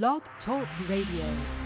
Blog Talk Radio.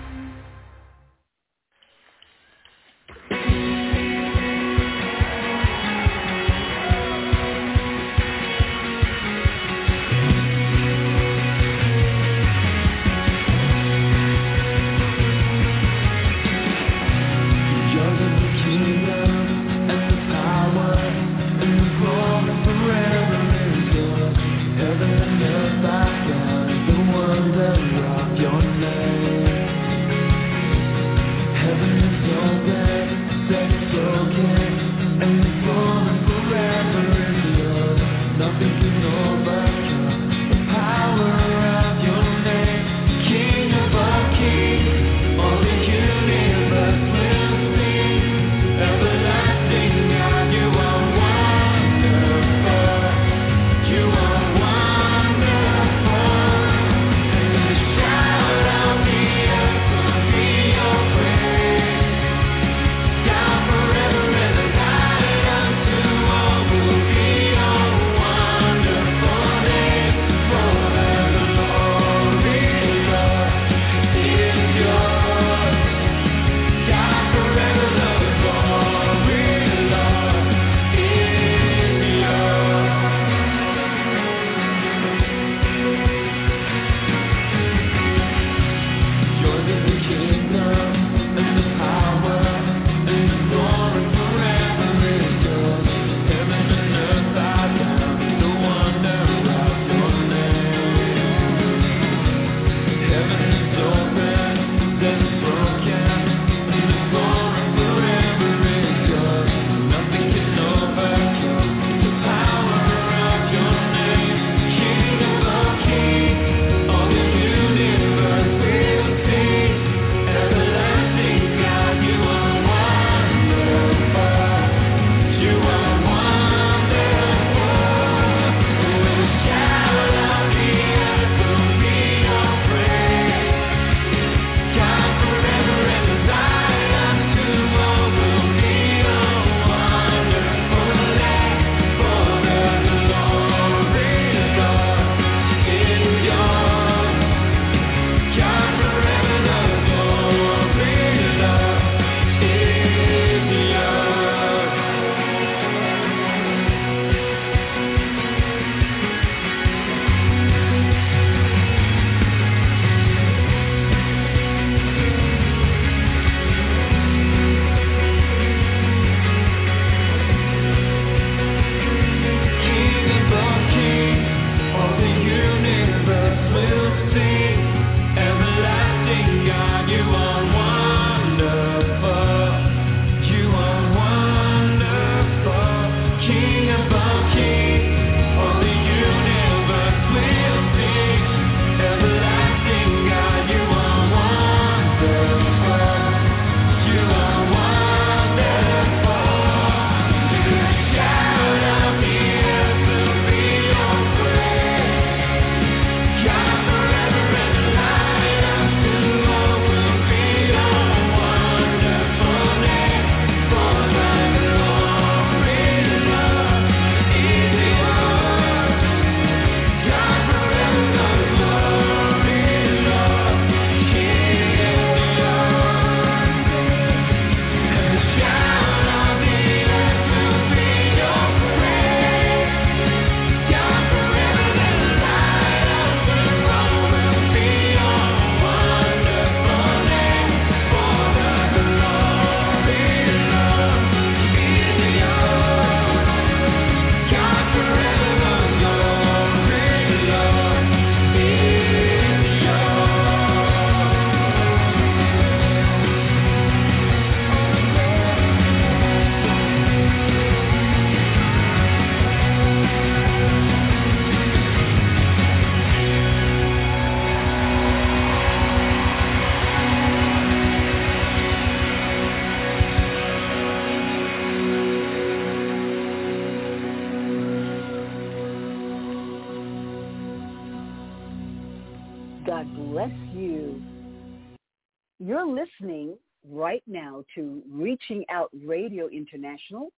Reaching Out Radio International,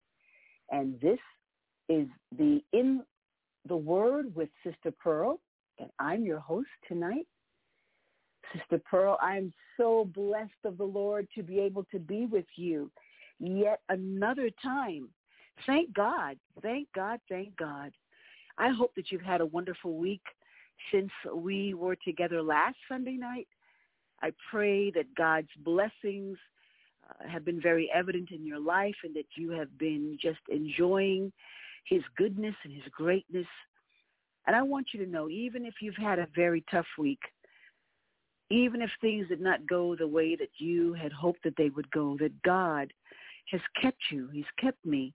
and this is the In the Word with Sister Pearl, and I'm your host tonight. Sister Pearl, I'm so blessed of the Lord to be able to be with you yet another time. Thank God. Thank God. Thank God. I hope that you've had a wonderful week since we were together last Sunday night. I pray that God's blessings uh, have been very evident in your life and that you have been just enjoying his goodness and his greatness. And I want you to know, even if you've had a very tough week, even if things did not go the way that you had hoped that they would go, that God has kept you. He's kept me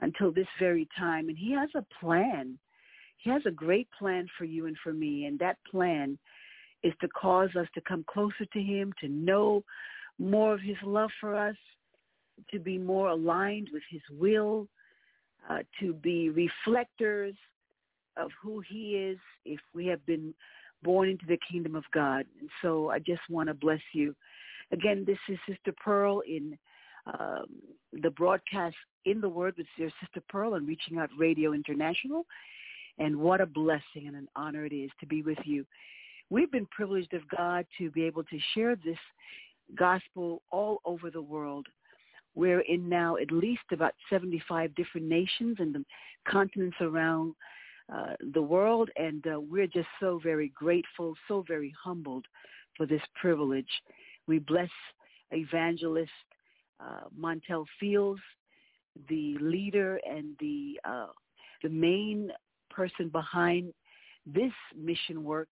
until this very time. And he has a plan. He has a great plan for you and for me. And that plan is to cause us to come closer to him, to know more of his love for us, to be more aligned with his will, uh, to be reflectors of who he is if we have been born into the kingdom of God. And so I just want to bless you. Again, this is Sister Pearl in um, the broadcast in the Word with your sister Pearl and Reaching Out Radio International. And what a blessing and an honor it is to be with you. We've been privileged of God to be able to share this gospel all over the world. We're in now at least about 75 different nations and the continents around uh, the world, and uh, we're just so very grateful, so very humbled for this privilege. We bless Evangelist uh, Montel Fields, the leader and the uh, the main person behind this mission work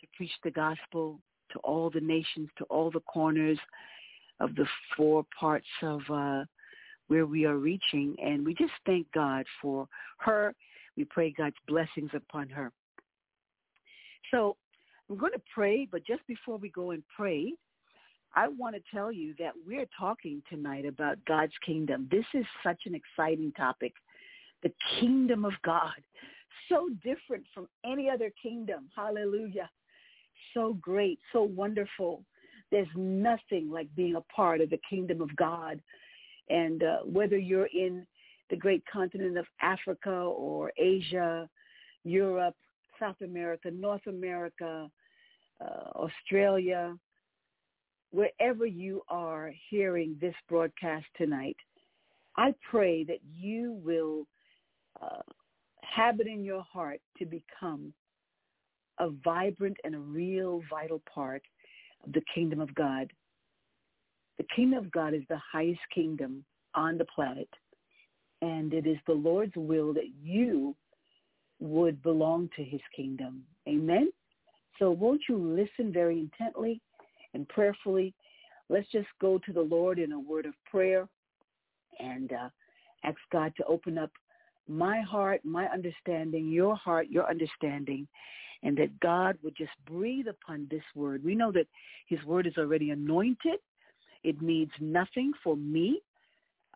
to preach the gospel to all the nations, to all the corners of the four parts of uh, where we are reaching. And we just thank God for her. We pray God's blessings upon her. So I'm going to pray, but just before we go and pray, I want to tell you that we're talking tonight about God's kingdom. This is such an exciting topic. The kingdom of God. So different from any other kingdom. Hallelujah. So great, so wonderful. There's nothing like being a part of the kingdom of God. And uh, whether you're in the great continent of Africa or Asia, Europe, South America, North America, uh, Australia, wherever you are hearing this broadcast tonight, I pray that you will uh, have it in your heart to become a vibrant and a real vital part of the kingdom of God. The kingdom of God is the highest kingdom on the planet. And it is the Lord's will that you would belong to his kingdom. Amen? So won't you listen very intently and prayerfully. Let's just go to the Lord in a word of prayer and uh, ask God to open up my heart, my understanding, your heart, your understanding, and that God would just breathe upon this word. We know that his word is already anointed. It needs nothing for me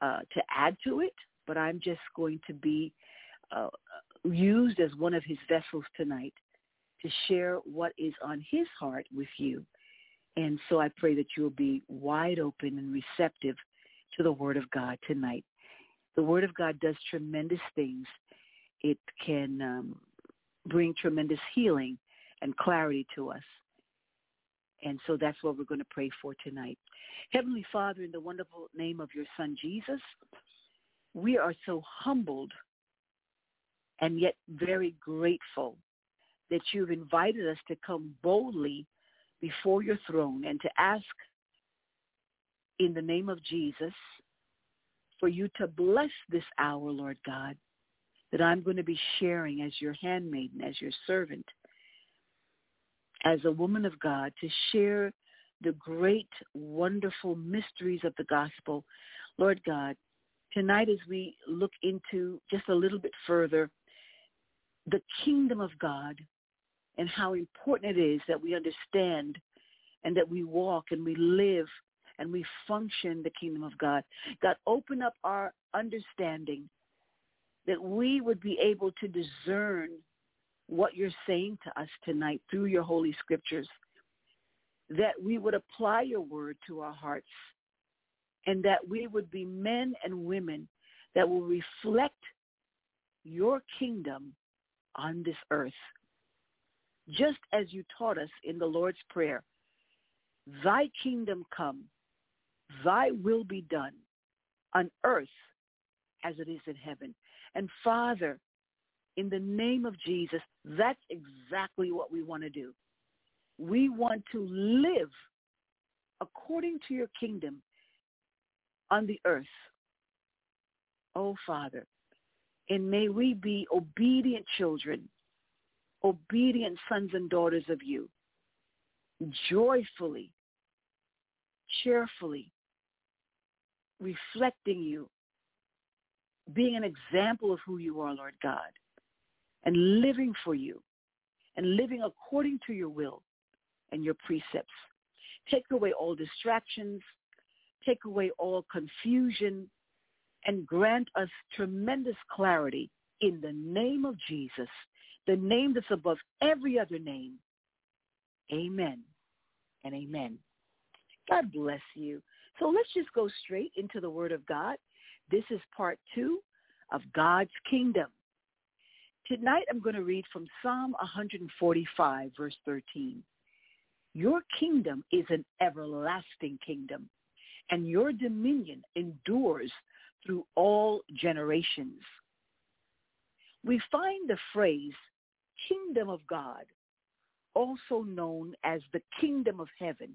uh, to add to it, but I'm just going to be uh, used as one of his vessels tonight to share what is on his heart with you. And so I pray that you'll be wide open and receptive to the Word of God tonight. The Word of God does tremendous things. It can um, bring tremendous healing and clarity to us. And so that's what we're going to pray for tonight. Heavenly Father, in the wonderful name of your Son, Jesus, we are so humbled and yet very grateful that you've invited us to come boldly before your throne and to ask in the name of Jesus for you to bless this hour, Lord God, that I'm going to be sharing as your handmaiden, as your servant, as a woman of God, to share the great, wonderful mysteries of the gospel. Lord God, tonight as we look into just a little bit further the kingdom of God, and how important it is that we understand and that we walk and we live and we function the kingdom of God. God, open up our understanding that we would be able to discern what you're saying to us tonight through your holy scriptures, that we would apply your word to our hearts, and that we would be men and women that will reflect your kingdom on this earth just as you taught us in the Lord's Prayer. thy kingdom come, thy will be done on earth as it is in heaven. And Father, in the name of Jesus, that's exactly what we want to do. We want to live according to your kingdom on the earth. Oh, Father, and may we be obedient children, obedient sons and daughters of you, joyfully, cheerfully, reflecting you, being an example of who you are, Lord God, and living for you, and living according to your will and your precepts. Take away all distractions, take away all confusion, and grant us tremendous clarity in the name of Jesus, the name that's above every other name. Amen and amen. God bless you. So let's just go straight into the Word of God. This is part two of God's Kingdom. Tonight I'm going to read from Psalm 145, verse 13. Your kingdom is an everlasting kingdom, and your dominion endures through all generations. We find the phrase kingdom of God, also known as the kingdom of heaven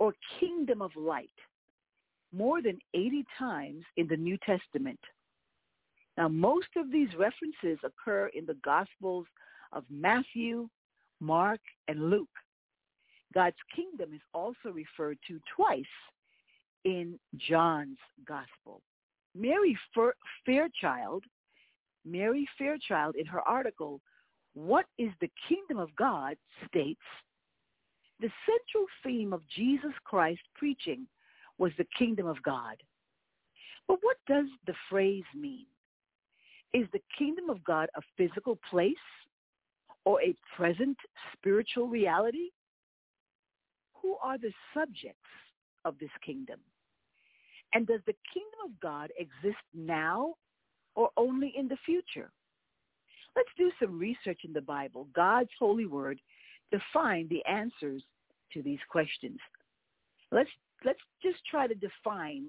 or kingdom of light, more than 80 times in the New Testament. Now, most of these references occur in the Gospels of Matthew, Mark, and Luke. God's kingdom is also referred to twice in John's Gospel. Mary Fairchild, Mary Fairchild in her article, What is the Kingdom of God, states, the central theme of Jesus Christ preaching was the kingdom of God. But what does the phrase mean? Is the kingdom of God a physical place or a present spiritual reality? Who are the subjects of this kingdom? And does the kingdom of God exist now or only in the future? Let's do some research in the Bible, God's holy word, to find the answers to these questions. Let's let's just try to define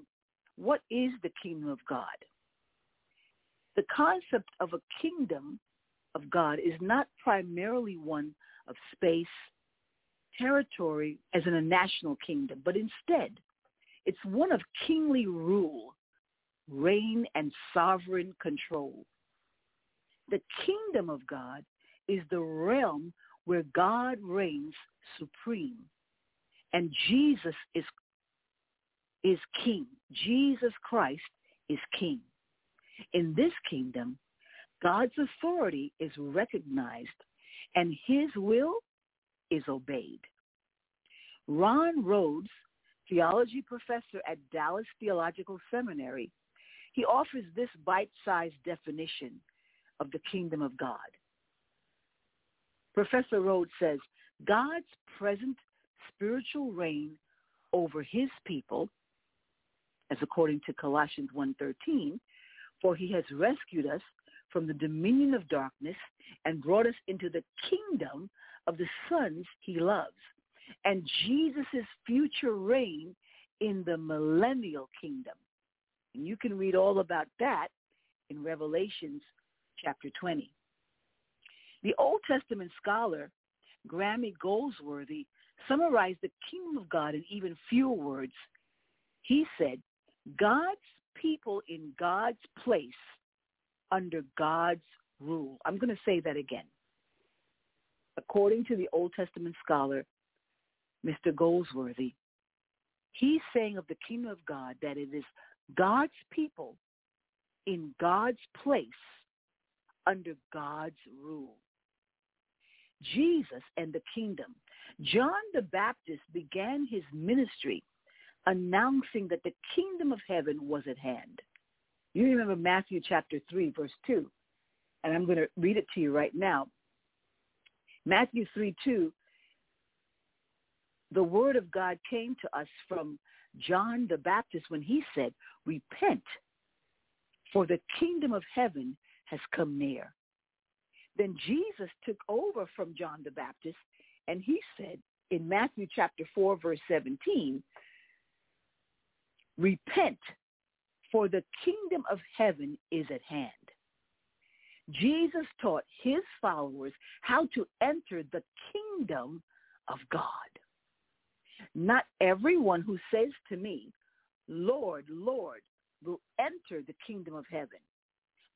what is the kingdom of God. The concept of a kingdom of God is not primarily one of space, territory as in a national kingdom, but instead it's one of kingly rule, reign, and sovereign control. The kingdom of God is the realm where God reigns supreme and Jesus is, is king. Jesus Christ is king. In this kingdom, God's authority is recognized and his will is obeyed. Ron Rhodes theology professor at Dallas Theological Seminary, he offers this bite-sized definition of the kingdom of God. Professor Rhodes says, God's present spiritual reign over his people, as according to Colossians 1.13, for he has rescued us from the dominion of darkness and brought us into the kingdom of the sons he loves and Jesus' future reign in the millennial kingdom. And you can read all about that in Revelations chapter 20. The Old Testament scholar Graeme Goldsworthy summarized the kingdom of God in even fewer words. He said, God's people in God's place under God's rule. I'm going to say that again. According to the Old Testament scholar Mr. Goldsworthy, he's saying of the kingdom of God that it is God's people in God's place under God's rule. Jesus and the kingdom. John the Baptist began his ministry announcing that the kingdom of heaven was at hand. You remember Matthew chapter 3, verse 2. And I'm going to read it to you right now. Matthew 3, 2 the word of God came to us from John the Baptist when he said, repent, for the kingdom of heaven has come near. Then Jesus took over from John the Baptist and he said, in Matthew chapter 4, verse 17, repent, for the kingdom of heaven is at hand. Jesus taught his followers how to enter the kingdom of God. Not everyone who says to me, Lord, Lord, will enter the kingdom of heaven,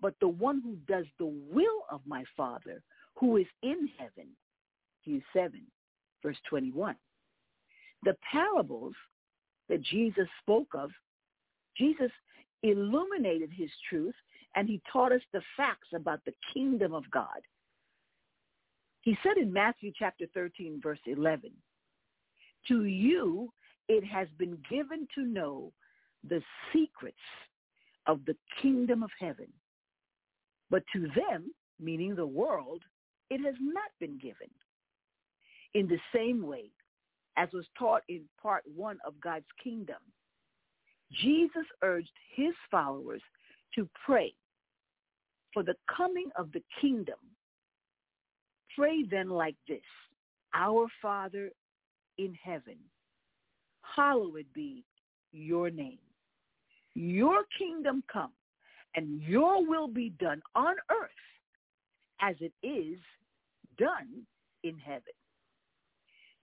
but the one who does the will of my Father who is in heaven. Hugh 7, verse 21. The parables that Jesus spoke of, Jesus illuminated his truth and he taught us the facts about the kingdom of God. He said in Matthew chapter 13, verse 11, to you it has been given to know the secrets of the kingdom of heaven. But to them, meaning the world, it has not been given. In the same way, as was taught in part one of God's kingdom, Jesus urged his followers to pray for the coming of the kingdom. Pray then like this, Our Father in heaven, hallowed be your name. Your kingdom come and your will be done on earth as it is done in heaven.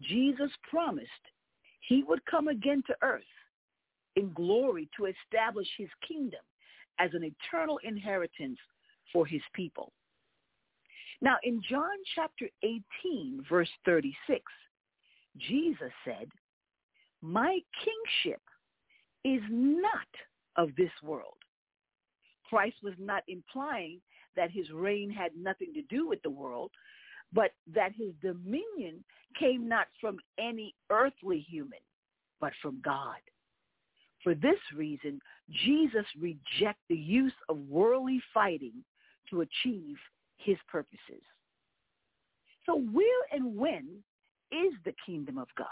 Jesus promised he would come again to earth in glory to establish his kingdom as an eternal inheritance for his people. Now in John chapter 18, verse 36, Jesus said, my kingship is not of this world. Christ was not implying that his reign had nothing to do with the world, but that his dominion came not from any earthly human, but from God. For this reason, Jesus rejected the use of worldly fighting to achieve his purposes. So where and when is the kingdom of God?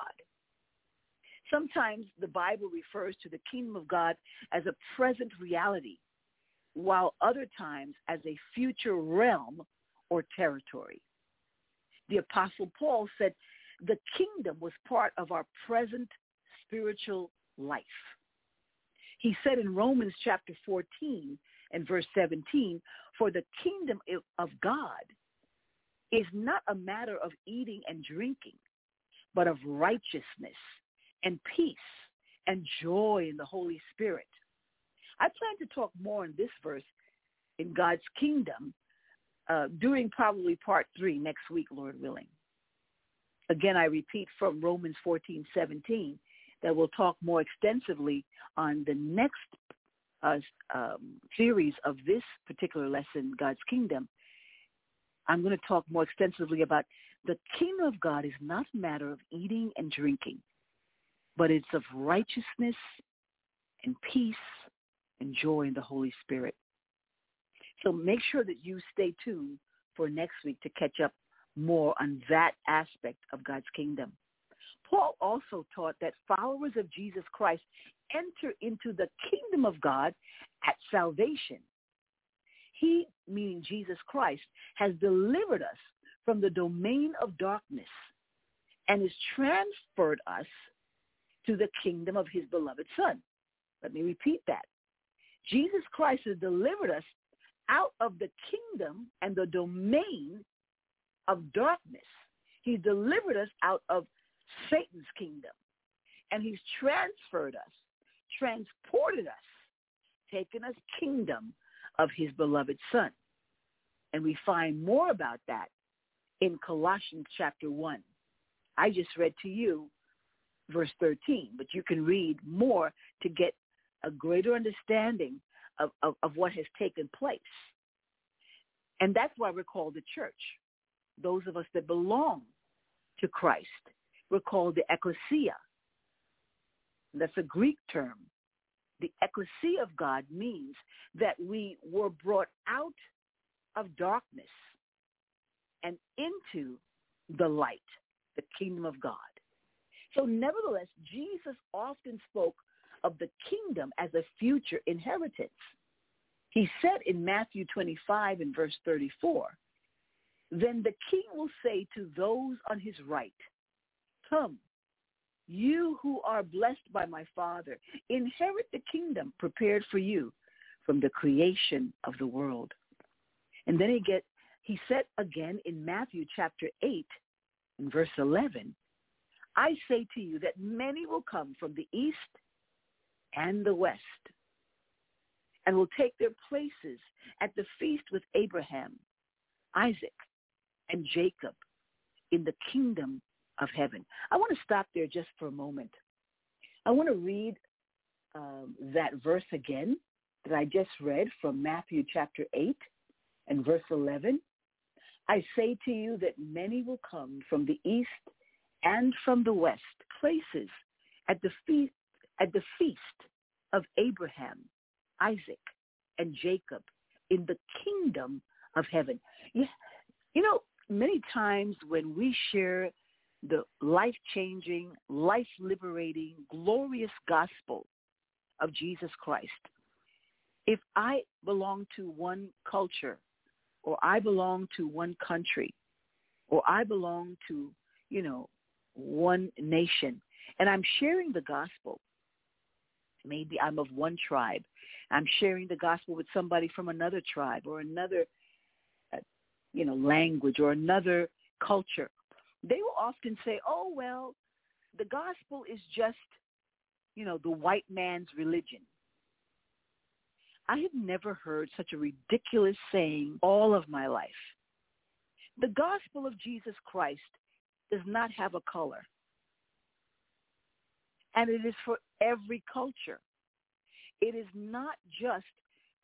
Sometimes the Bible refers to the kingdom of God as a present reality, while other times as a future realm or territory. The Apostle Paul said the kingdom was part of our present spiritual life. He said in Romans chapter 14 and verse 17, for the kingdom of God is not a matter of eating and drinking, but of righteousness and peace and joy in the Holy Spirit. I plan to talk more on this verse in God's kingdom uh, during probably part three next week, Lord willing. Again, I repeat from Romans 14, 17, that we'll talk more extensively on the next uh, um, series of this particular lesson, God's kingdom. I'm going to talk more extensively about the kingdom of God is not a matter of eating and drinking, but it's of righteousness and peace and joy in the Holy Spirit. So make sure that you stay tuned for next week to catch up more on that aspect of God's kingdom. Paul also taught that followers of Jesus Christ enter into the kingdom of God at salvation. He, meaning Jesus Christ, has delivered us from the domain of darkness and has transferred us to the kingdom of his beloved son. Let me repeat that. Jesus Christ has delivered us out of the kingdom and the domain of darkness. He delivered us out of Satan's kingdom. And he's transferred us, transported us, taken us kingdom of his beloved son. And we find more about that in Colossians chapter 1. I just read to you verse 13, but you can read more to get a greater understanding of, of, of what has taken place. And that's why we're called the church. Those of us that belong to Christ, we're called the ecclesia. That's a Greek term. The ecclesia of God means that we were brought out of darkness and into the light, the kingdom of God. So nevertheless, Jesus often spoke of the kingdom as a future inheritance. He said in Matthew 25 and verse 34, then the king will say to those on his right, Come, you who are blessed by my Father, inherit the kingdom prepared for you from the creation of the world. And then he get he said again in Matthew chapter 8 and verse 11, I say to you that many will come from the east and the west and will take their places at the feast with Abraham, Isaac, and Jacob in the kingdom of heaven. I want to stop there just for a moment. I want to read um, that verse again that I just read from Matthew chapter 8 and verse 11. I say to you that many will come from the east and from the west, places at the feast, at the feast of Abraham, Isaac, and Jacob in the kingdom of heaven. Yeah, you know, many times when we share the life-changing, life-liberating, glorious gospel of Jesus Christ, if I belong to one culture or I belong to one country or I belong to, you know, one nation and I'm sharing the gospel, maybe I'm of one tribe, I'm sharing the gospel with somebody from another tribe or another, uh, you know, language or another culture they will often say, oh, well, the gospel is just, you know, the white man's religion. I have never heard such a ridiculous saying all of my life. The gospel of Jesus Christ does not have a color. And it is for every culture. It is not just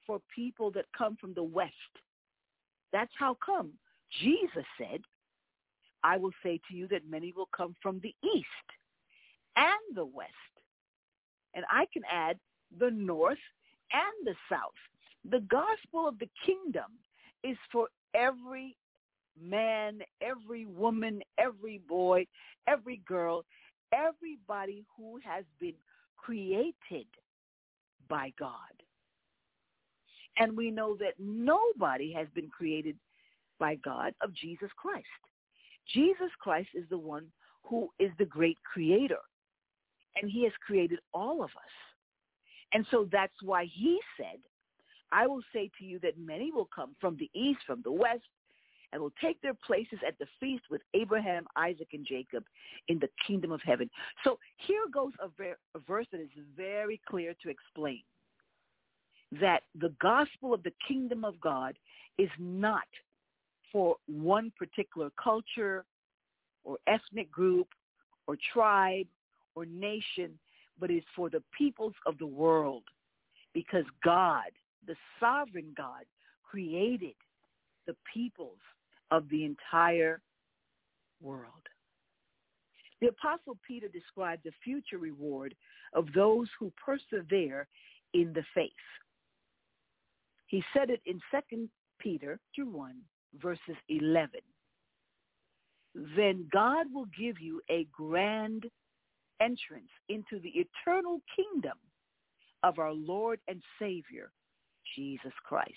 for people that come from the West. That's how come Jesus said, I will say to you that many will come from the east and the west. And I can add the north and the south. The gospel of the kingdom is for every man, every woman, every boy, every girl, everybody who has been created by God. And we know that nobody has been created by God of Jesus Christ. Jesus Christ is the one who is the great creator. And he has created all of us. And so that's why he said, I will say to you that many will come from the east, from the west, and will take their places at the feast with Abraham, Isaac, and Jacob in the kingdom of heaven. So here goes a, ver- a verse that is very clear to explain that the gospel of the kingdom of God is not for one particular culture or ethnic group or tribe or nation, but is for the peoples of the world because God, the sovereign God, created the peoples of the entire world. The Apostle Peter described the future reward of those who persevere in the faith. He said it in 2 Peter 1, verses 11. Then God will give you a grand entrance into the eternal kingdom of our Lord and Savior, Jesus Christ.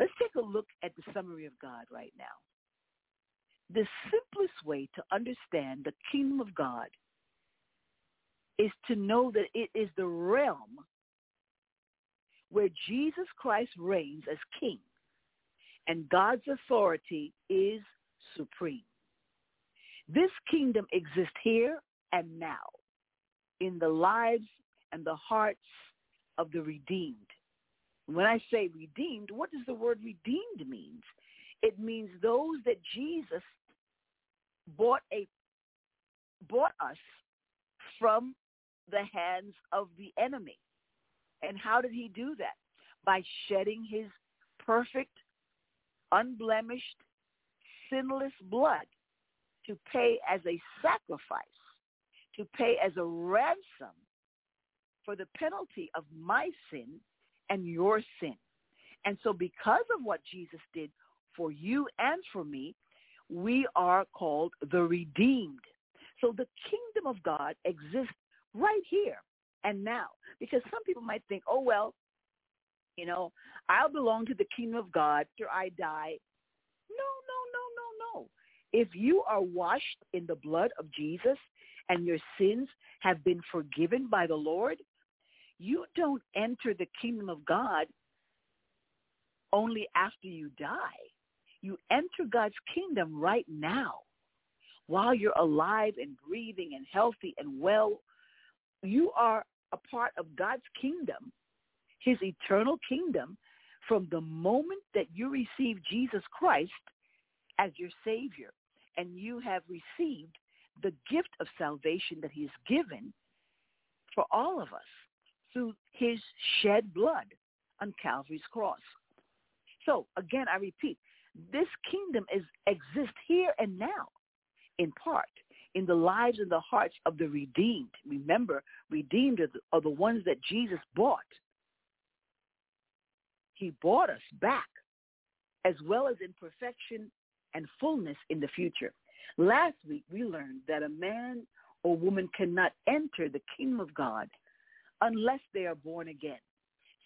Let's take a look at the summary of God right now. The simplest way to understand the kingdom of God is to know that it is the realm where Jesus Christ reigns as king and God's authority is supreme. This kingdom exists here and now in the lives and the hearts of the redeemed. When I say redeemed, what does the word redeemed mean? It means those that Jesus bought a bought us from the hands of the enemy. And how did he do that? By shedding his perfect, unblemished, sinless blood to pay as a sacrifice, to pay as a ransom for the penalty of my sin and your sin. And so because of what Jesus did for you and for me, we are called the redeemed. So the kingdom of God exists right here and now. Because some people might think, oh, well, you know, I'll belong to the kingdom of God after I die. No, no, no, no, no. If you are washed in the blood of Jesus and your sins have been forgiven by the Lord, you don't enter the kingdom of God only after you die. You enter God's kingdom right now. While you're alive and breathing and healthy and well, you are a part of God's kingdom, his eternal kingdom, from the moment that you receive Jesus Christ as your Savior and you have received the gift of salvation that he has given for all of us through his shed blood on Calvary's cross. So again, I repeat, this kingdom is exists here and now in part in the lives and the hearts of the redeemed. Remember, redeemed are the, are the ones that Jesus bought. He bought us back as well as in perfection and fullness in the future. Last week, we learned that a man or woman cannot enter the kingdom of God unless they are born again.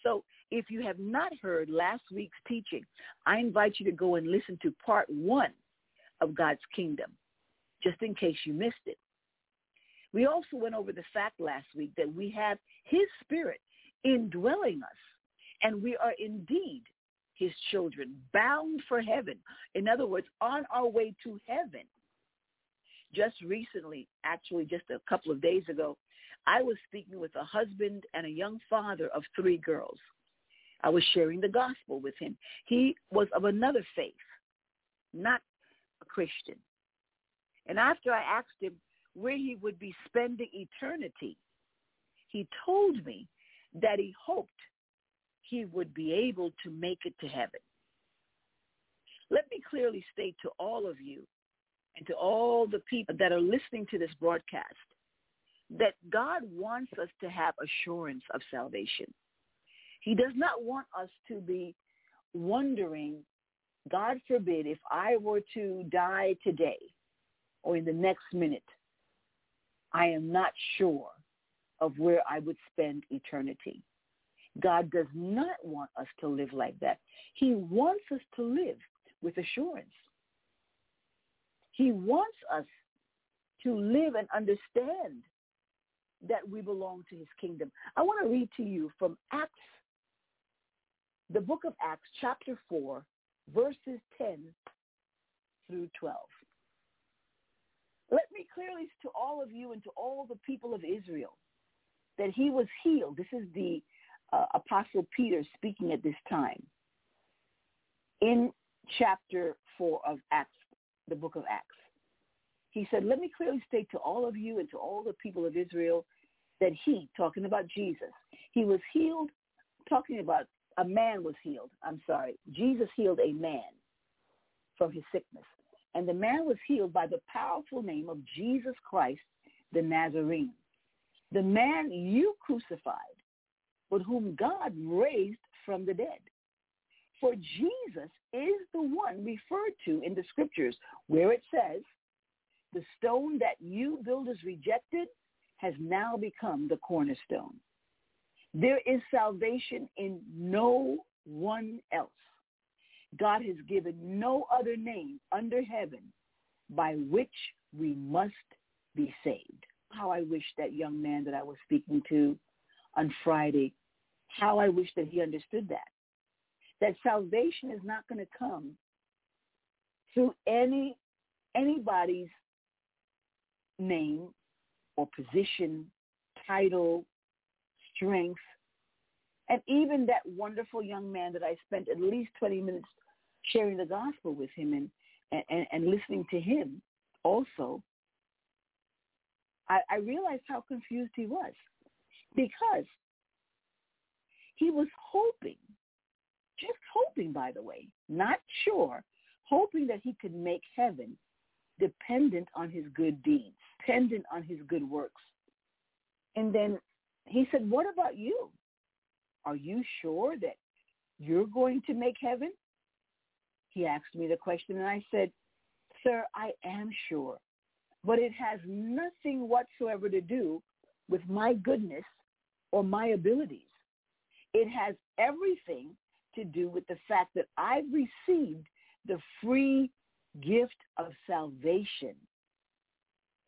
So if you have not heard last week's teaching, I invite you to go and listen to part one of God's kingdom, just in case you missed it. We also went over the fact last week that we have his spirit indwelling us, and we are indeed his children, bound for heaven. In other words, on our way to heaven. Just recently, actually just a couple of days ago, I was speaking with a husband and a young father of three girls. I was sharing the gospel with him. He was of another faith, not a Christian. And after I asked him where he would be spending eternity, he told me that he hoped he would be able to make it to heaven. Let me clearly state to all of you and to all the people that are listening to this broadcast that God wants us to have assurance of salvation. He does not want us to be wondering, God forbid, if I were to die today or in the next minute, I am not sure of where I would spend eternity. God does not want us to live like that. He wants us to live with assurance. He wants us to live and understand that we belong to his kingdom. I want to read to you from Acts, the book of Acts, chapter 4, verses 10 through 12. Let me clearly to all of you and to all the people of Israel that he was healed. This is the uh, Apostle Peter speaking at this time in chapter 4 of Acts, the book of Acts. He said, let me clearly state to all of you and to all the people of Israel that he, talking about Jesus, he was healed, talking about a man was healed. I'm sorry. Jesus healed a man from his sickness. And the man was healed by the powerful name of Jesus Christ, the Nazarene. The man you crucified, but whom God raised from the dead. For Jesus is the one referred to in the scriptures where it says, the stone that you builders rejected has now become the cornerstone. There is salvation in no one else. God has given no other name under heaven by which we must be saved. How I wish that young man that I was speaking to on Friday how I wish that he understood that. That salvation is not going to come through any anybody's name or position, title, strength, and even that wonderful young man that I spent at least 20 minutes sharing the gospel with him and, and, and listening to him also, I, I realized how confused he was because he was hoping, just hoping, by the way, not sure, hoping that he could make heaven dependent on his good deeds, dependent on his good works. And then he said, what about you? Are you sure that you're going to make heaven? He asked me the question and I said, sir, I am sure, but it has nothing whatsoever to do with my goodness or my abilities. It has everything to do with the fact that I've received the free gift of salvation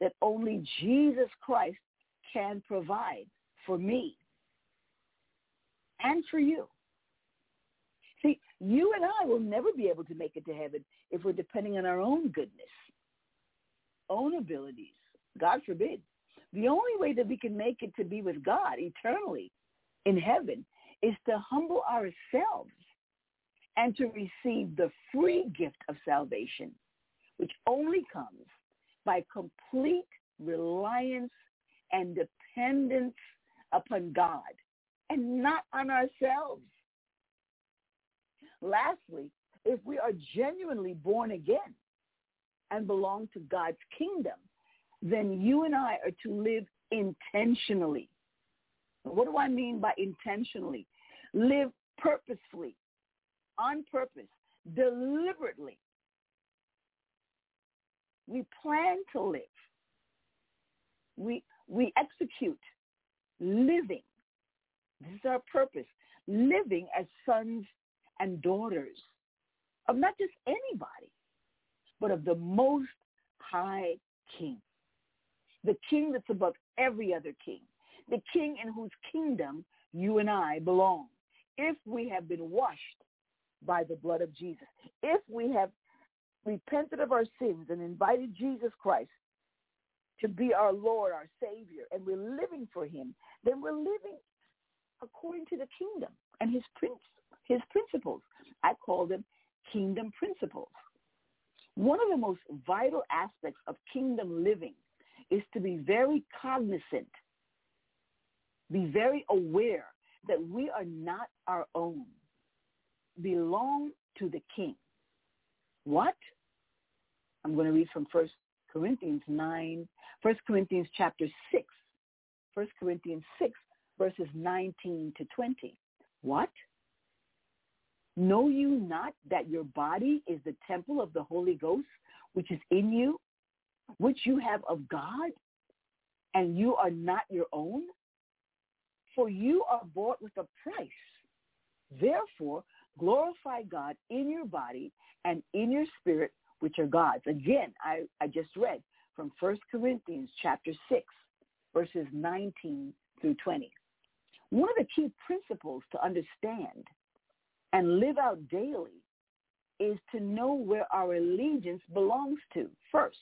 that only Jesus Christ can provide for me and for you. See, you and I will never be able to make it to heaven if we're depending on our own goodness, own abilities. God forbid. The only way that we can make it to be with God eternally in heaven is to humble ourselves and to receive the free gift of salvation, which only comes by complete reliance and dependence upon God and not on ourselves. Lastly, if we are genuinely born again and belong to God's kingdom, then you and I are to live intentionally. What do I mean by intentionally? Live purposefully, on purpose, deliberately. We plan to live. We, we execute living. This is our purpose. Living as sons and daughters of not just anybody, but of the most high king. The king that's above every other king. The king in whose kingdom you and I belong. If we have been washed by the blood of Jesus, if we have repented of our sins and invited Jesus Christ to be our Lord, our Savior, and we're living for him, then we're living according to the kingdom and his prince, his principles. I call them kingdom principles. One of the most vital aspects of kingdom living is to be very cognizant, be very aware that we are not our own, belong to the king. What? I'm going to read from 1 Corinthians 9, 1 Corinthians chapter 6, 1 Corinthians 6, verses 19 to 20. What? Know you not that your body is the temple of the Holy Ghost, which is in you, which you have of God, and you are not your own? For you are bought with a price. Therefore, glorify God in your body and in your spirit, which are God's. Again, I, I just read from 1 Corinthians chapter 6, verses 19 through 20. One of the key principles to understand and live out daily is to know where our allegiance belongs to. First,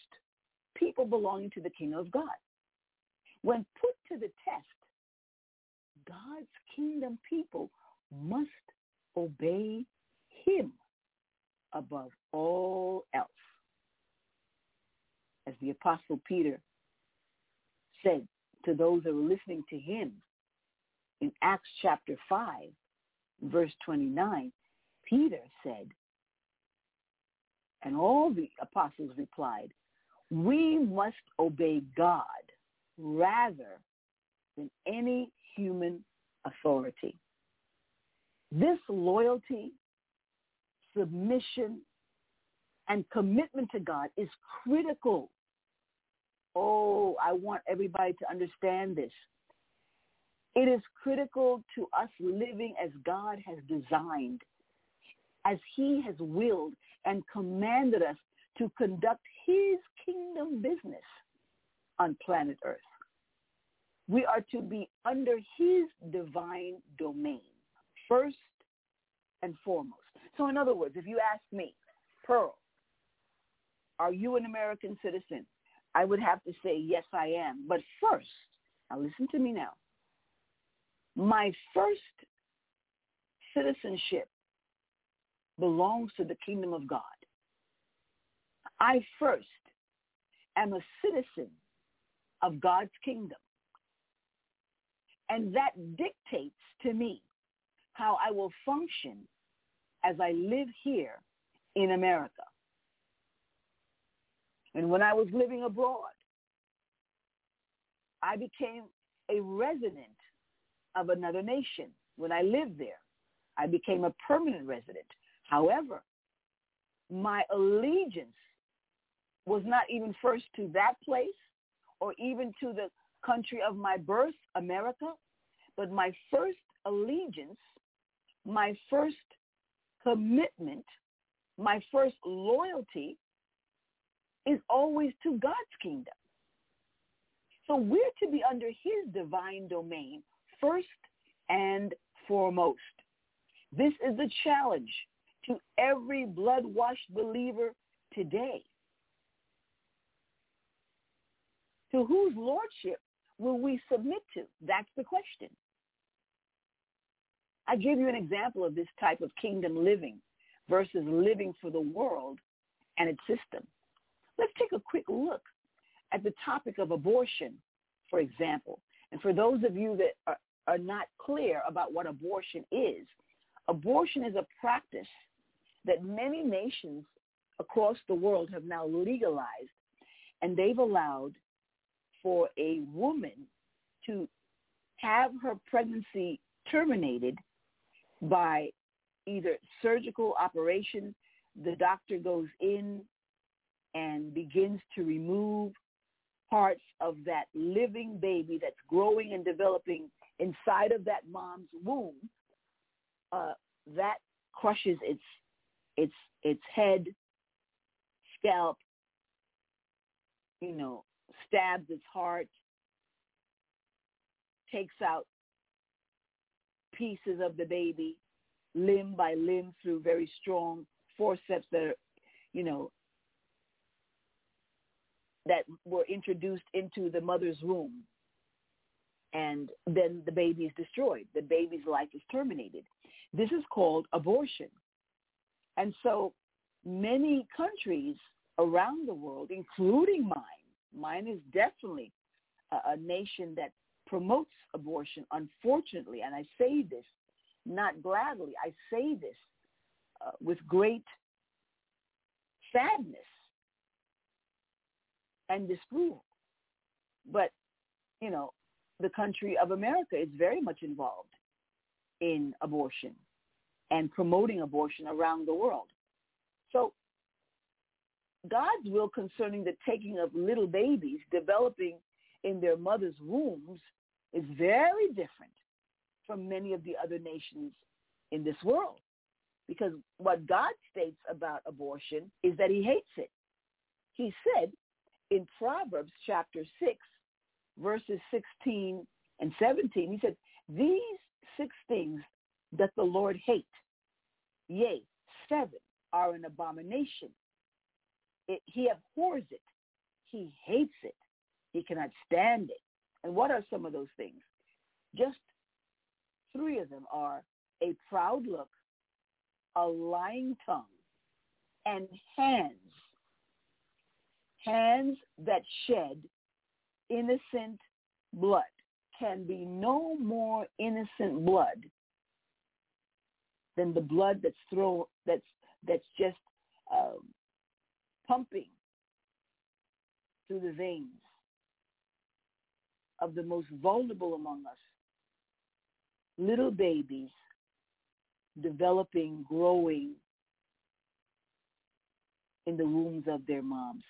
people belonging to the kingdom of God. When put to the test, God's kingdom people must obey him above all else. As the apostle Peter said to those that were listening to him in Acts chapter 5, verse 29, Peter said, and all the apostles replied, we must obey God rather than any human authority. This loyalty, submission, and commitment to God is critical. Oh, I want everybody to understand this. It is critical to us living as God has designed, as he has willed and commanded us to conduct his kingdom business on planet Earth. We are to be under his divine domain, first and foremost. So in other words, if you ask me, Pearl, are you an American citizen? I would have to say, yes, I am. But first, now listen to me now my first citizenship belongs to the kingdom of God. I first am a citizen of God's kingdom. And that dictates to me how I will function as I live here in America. And when I was living abroad, I became a resident of another nation. When I lived there, I became a permanent resident. However, my allegiance was not even first to that place or even to the country of my birth, America, but my first allegiance, my first commitment, my first loyalty is always to God's kingdom. So we're to be under his divine domain first and foremost. This is the challenge to every blood-washed believer today. To whose lordship will we submit to? That's the question. I give you an example of this type of kingdom living versus living for the world and its system. Let's take a quick look at the topic of abortion, for example. And for those of you that are, are not clear about what abortion is, abortion is a practice that many nations across the world have now legalized, and they've allowed for a woman to have her pregnancy terminated by either surgical operation, the doctor goes in and begins to remove parts of that living baby that's growing and developing inside of that mom's womb, uh, that crushes its its its head, scalp, you know, stabs its heart, takes out pieces of the baby, limb by limb through very strong forceps that are, you know, that were introduced into the mother's womb. And then the baby is destroyed. The baby's life is terminated. This is called abortion. And so many countries around the world, including mine, mine is definitely a, a nation that promotes abortion, unfortunately, and I say this not gladly, I say this uh, with great sadness and disapproval. But, you know, the country of America is very much involved in abortion and promoting abortion around the world. So God's will concerning the taking of little babies developing in their mother's wombs is very different from many of the other nations in this world. Because what God states about abortion is that he hates it. He said in Proverbs chapter 6, verses 16 and 17, he said, these six things that the Lord hate, yea, seven are an abomination. It, he abhors it. He hates it. He cannot stand it. And what are some of those things? Just three of them are a proud look, a lying tongue, and hands. Hands that shed innocent blood can be no more innocent blood than the blood that's thrown that's that's just um, pumping through the veins of the most vulnerable among us, little babies developing, growing in the wombs of their moms.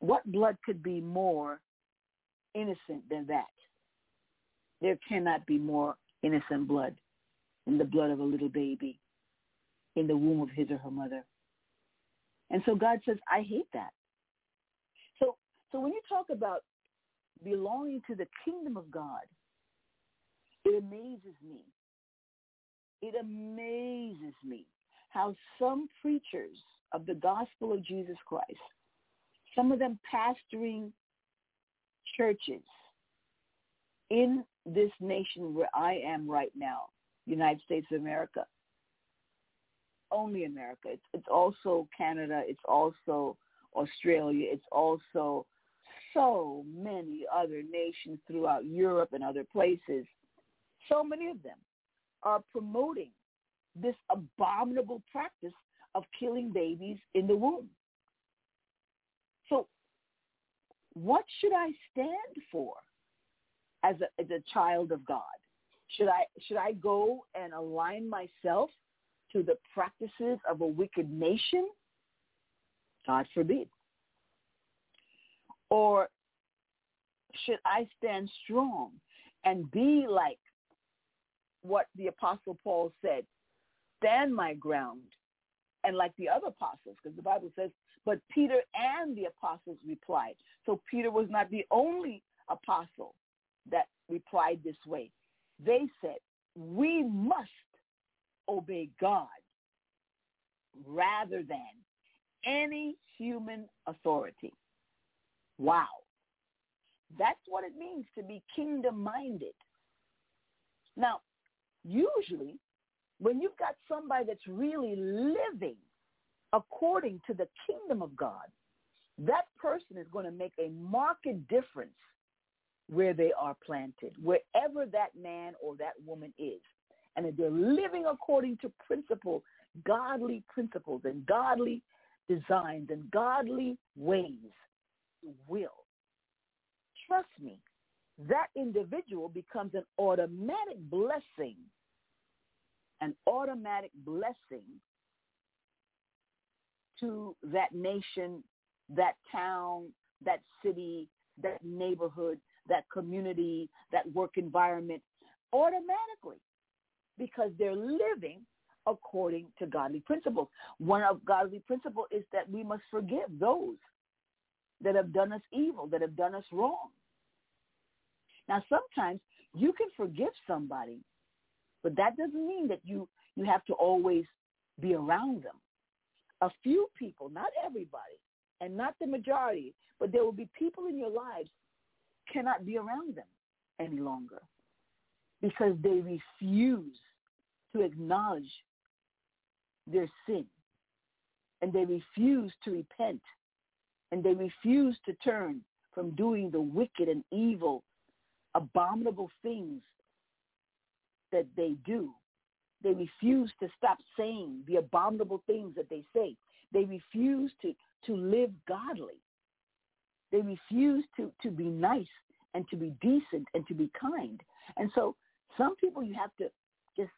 What blood could be more innocent than that? There cannot be more innocent blood than the blood of a little baby in the womb of his or her mother. And so God says, I hate that. So, so when you talk about belonging to the kingdom of God, it amazes me. It amazes me how some preachers of the gospel of Jesus Christ, some of them pastoring churches in this nation where I am right now, United States of America, only America. It's, it's also Canada. It's also Australia. It's also so many other nations throughout Europe and other places. So many of them are promoting this abominable practice of killing babies in the womb. So what should I stand for as a, as a child of God? Should I, should I go and align myself to the practices of a wicked nation? God forbid. Or should I stand strong and be like what the Apostle Paul said, stand my ground and like the other apostles, because the Bible says, but Peter and the apostles replied. So Peter was not the only apostle that replied this way. They said, we must obey God rather than any human authority. Wow. That's what it means to be kingdom-minded. Now, usually when you've got somebody that's really living according to the kingdom of God, that person is going to make a marked difference where they are planted, wherever that man or that woman is. And if they're living according to principle, godly principles and godly designs and godly ways, will. Trust me, that individual becomes an automatic blessing, an automatic blessing to that nation, that town, that city, that neighborhood, that community, that work environment, automatically because they're living according to godly principles. One of godly principles is that we must forgive those that have done us evil, that have done us wrong. Now, sometimes you can forgive somebody, but that doesn't mean that you, you have to always be around them. A few people, not everybody, and not the majority, but there will be people in your lives cannot be around them any longer because they refuse to acknowledge their sin and they refuse to repent and they refuse to turn from doing the wicked and evil, abominable things that they do. They refuse to stop saying the abominable things that they say. They refuse to, to live godly. They refuse to, to be nice and to be decent and to be kind. And so some people you have to just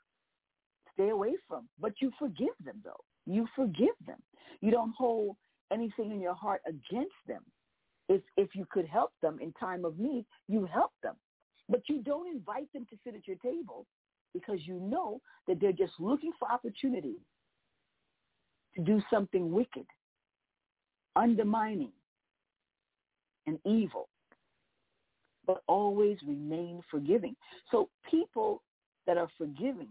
stay away from, but you forgive them though. You forgive them. You don't hold anything in your heart against them. If if you could help them in time of need, you help them. But you don't invite them to sit at your table because you know that they're just looking for opportunity to do something wicked, undermining, and evil, but always remain forgiving. So people that are forgiving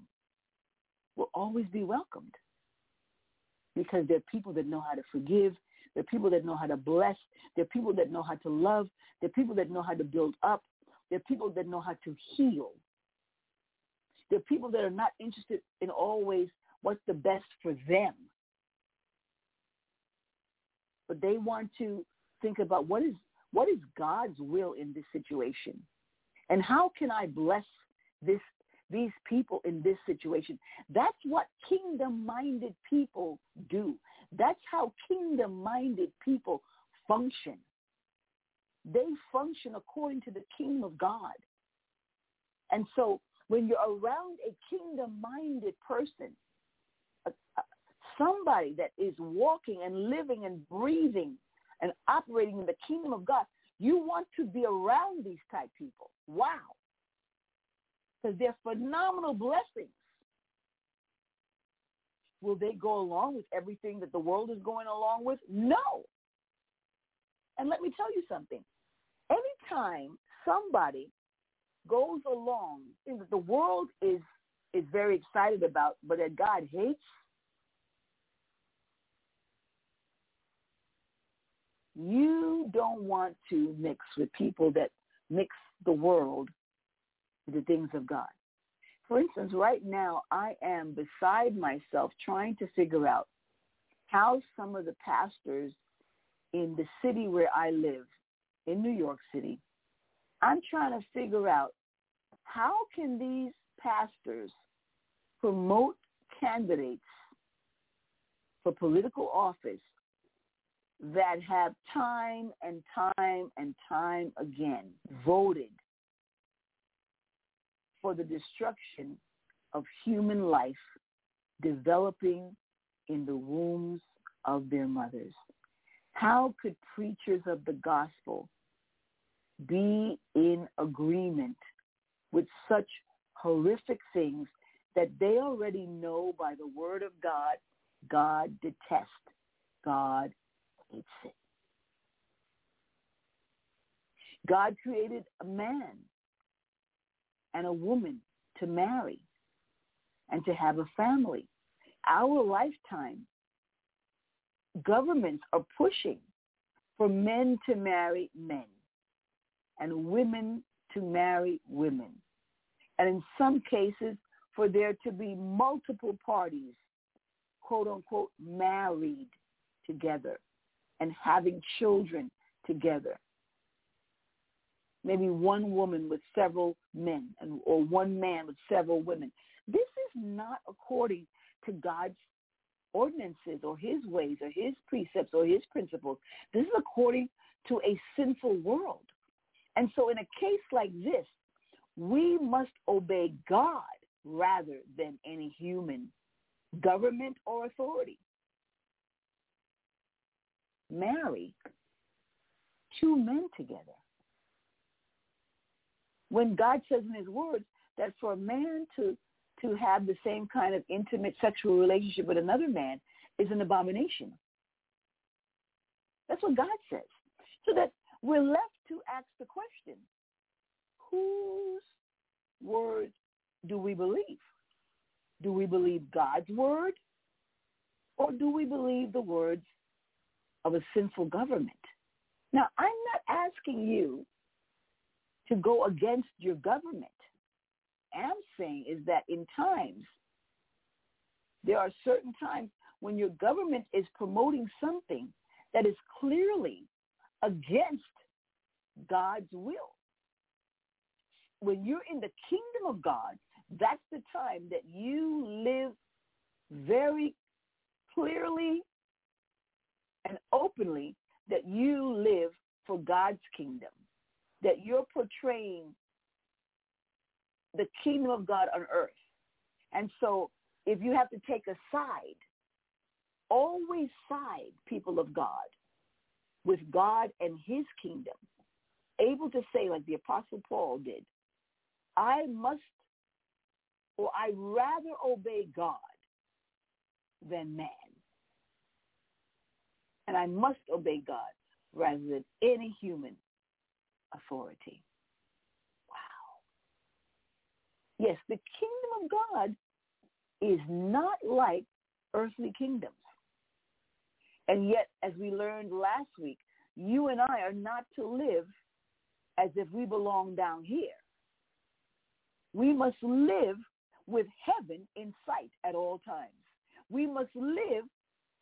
will always be welcomed because they're people that know how to forgive. They're people that know how to bless. They're people that know how to love. They're people that know how to build up. They're people that know how to heal. They're people that are not interested in always what's the best for them. But they want to think about what is what is God's will in this situation? And how can I bless this these people in this situation. That's what kingdom-minded people do. That's how kingdom-minded people function. They function according to the kingdom of God. And so when you're around a kingdom-minded person, somebody that is walking and living and breathing and operating in the kingdom of God, you want to be around these type people. Wow because they're phenomenal blessings. Will they go along with everything that the world is going along with? No. And let me tell you something. Anytime somebody goes along, things that the world is is very excited about, but that God hates, you don't want to mix with people that mix the world with the things of God. For instance, right now I am beside myself trying to figure out how some of the pastors in the city where I live, in New York City, I'm trying to figure out how can these pastors promote candidates for political office that have time and time and time again voted for the destruction of human life developing in the wombs of their mothers. How could preachers of the gospel be in agreement with such horrific things that they already know by the word of God God detests. God hates it. God created a man and a woman to marry and to have a family. Our lifetime, governments are pushing for men to marry men and women to marry women. And in some cases, for there to be multiple parties, quote unquote, married together and having children together. Maybe one woman with several men and, or one man with several women. This is not according to God's ordinances or his ways or his precepts or his principles. This is according to a sinful world. And so in a case like this, we must obey God rather than any human government or authority. Marry two men together. When God says in his words that for a man to to have the same kind of intimate sexual relationship with another man is an abomination. That's what God says. So that we're left to ask the question, whose word do we believe? Do we believe God's word or do we believe the words of a sinful government? Now, I'm not asking you to go against your government I'm saying is that in times, there are certain times when your government is promoting something that is clearly against God's will. When you're in the kingdom of God, that's the time that you live very clearly and openly that you live for God's kingdom, that you're portraying the kingdom of God on earth. And so if you have to take a side, always side, people of God, with God and his kingdom, able to say like the Apostle Paul did, I must or I rather obey God than man. And I must obey God rather than any human authority. Wow. Yes, the kingdom of God is not like earthly kingdoms. And yet, as we learned last week, you and I are not to live as if we belong down here. We must live with heaven in sight at all times. We must live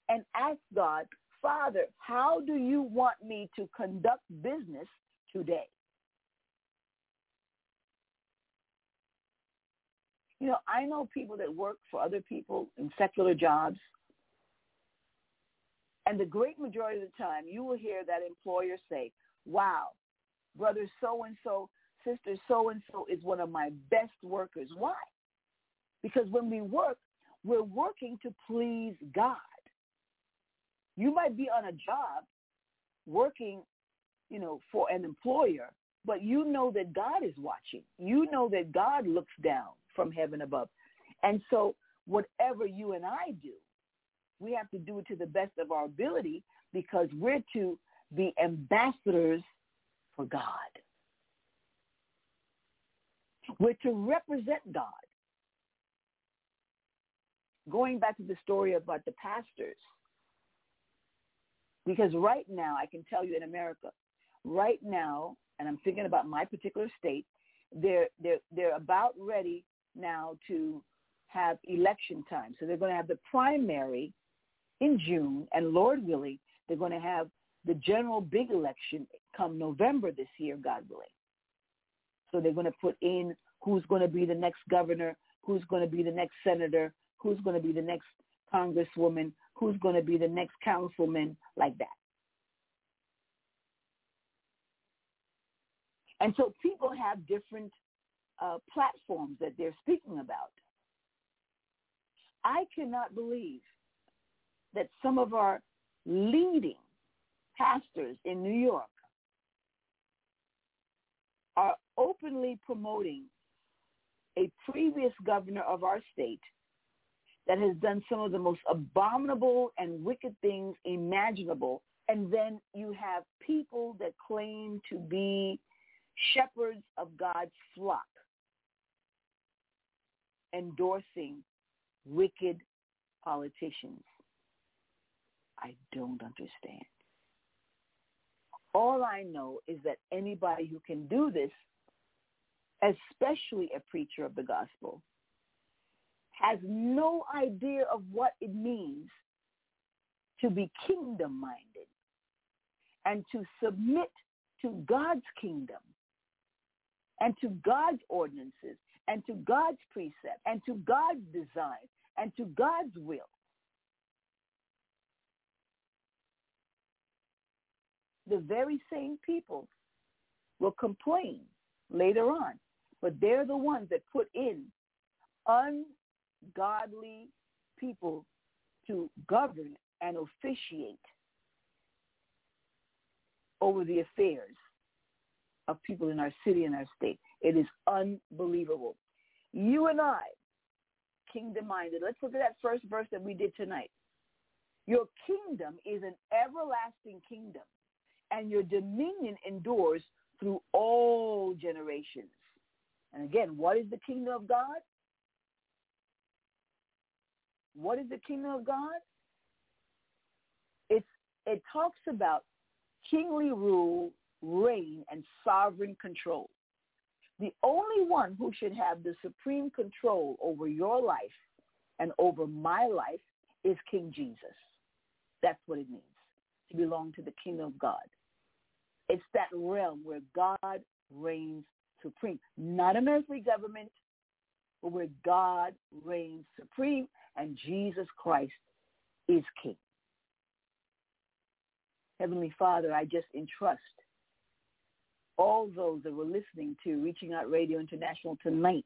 and ask God, Father, how do you want me to conduct business today? You know, I know people that work for other people in secular jobs. And the great majority of the time, you will hear that employer say, wow, brother so-and-so, sister so-and-so is one of my best workers. Why? Because when we work, we're working to please God. You might be on a job working, you know, for an employer, but you know that God is watching. You know that God looks down from heaven above. And so whatever you and I do, we have to do it to the best of our ability because we're to be ambassadors for God. We're to represent God. Going back to the story about the pastors, because right now, I can tell you in America, right now, and I'm thinking about my particular state, they're, they're, they're about ready now to have election time. So they're going to have the primary in June, and Lord willing, they're going to have the general big election come November this year, God willing. So they're going to put in who's going to be the next governor, who's going to be the next senator, who's going to be the next congresswoman, who's going to be the next councilman, like that. And so people have different uh, platforms that they're speaking about. I cannot believe that some of our leading pastors in New York are openly promoting a previous governor of our state that has done some of the most abominable and wicked things imaginable. And then you have people that claim to be shepherds of God's flock endorsing wicked politicians. I don't understand. All I know is that anybody who can do this, especially a preacher of the gospel, has no idea of what it means to be kingdom-minded and to submit to God's kingdom and to God's ordinances and to God's precept and to God's design and to God's will. The very same people will complain later on, but they're the ones that put in ungodly people to govern and officiate over the affairs of people in our city and our state. It is unbelievable. You and I, kingdom-minded. Let's look at that first verse that we did tonight. Your kingdom is an everlasting kingdom, and your dominion endures through all generations. And again, what is the kingdom of God? What is the kingdom of God? It's, it talks about kingly rule, reign, and sovereign control. The only one who should have the supreme control over your life and over my life is King Jesus. That's what it means to belong to the kingdom of God. It's that realm where God reigns supreme. Not a earthly government, but where God reigns supreme and Jesus Christ is king. Heavenly Father, I just entrust all those that were listening to Reaching Out Radio International tonight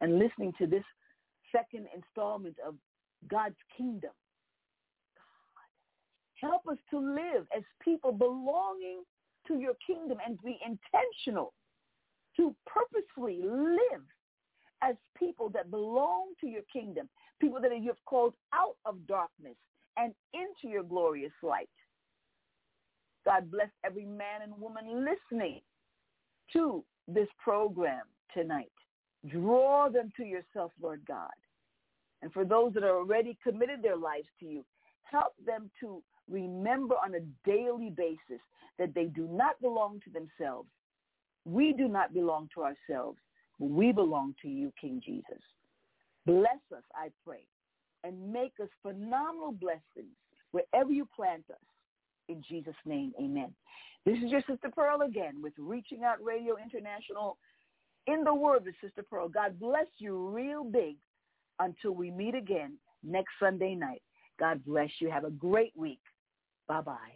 and listening to this second installment of God's kingdom. God, help us to live as people belonging to your kingdom and be intentional to purposefully live as people that belong to your kingdom, people that you have called out of darkness and into your glorious light. God bless every man and woman listening to this program tonight. Draw them to yourself, Lord God. And for those that are already committed their lives to you, help them to remember on a daily basis that they do not belong to themselves. We do not belong to ourselves. We belong to you, King Jesus. Bless us, I pray, and make us phenomenal blessings wherever you plant us. In Jesus' name, amen. This is your Sister Pearl again with Reaching Out Radio International in the Word with Sister Pearl. God bless you real big until we meet again next Sunday night. God bless you. Have a great week. Bye-bye.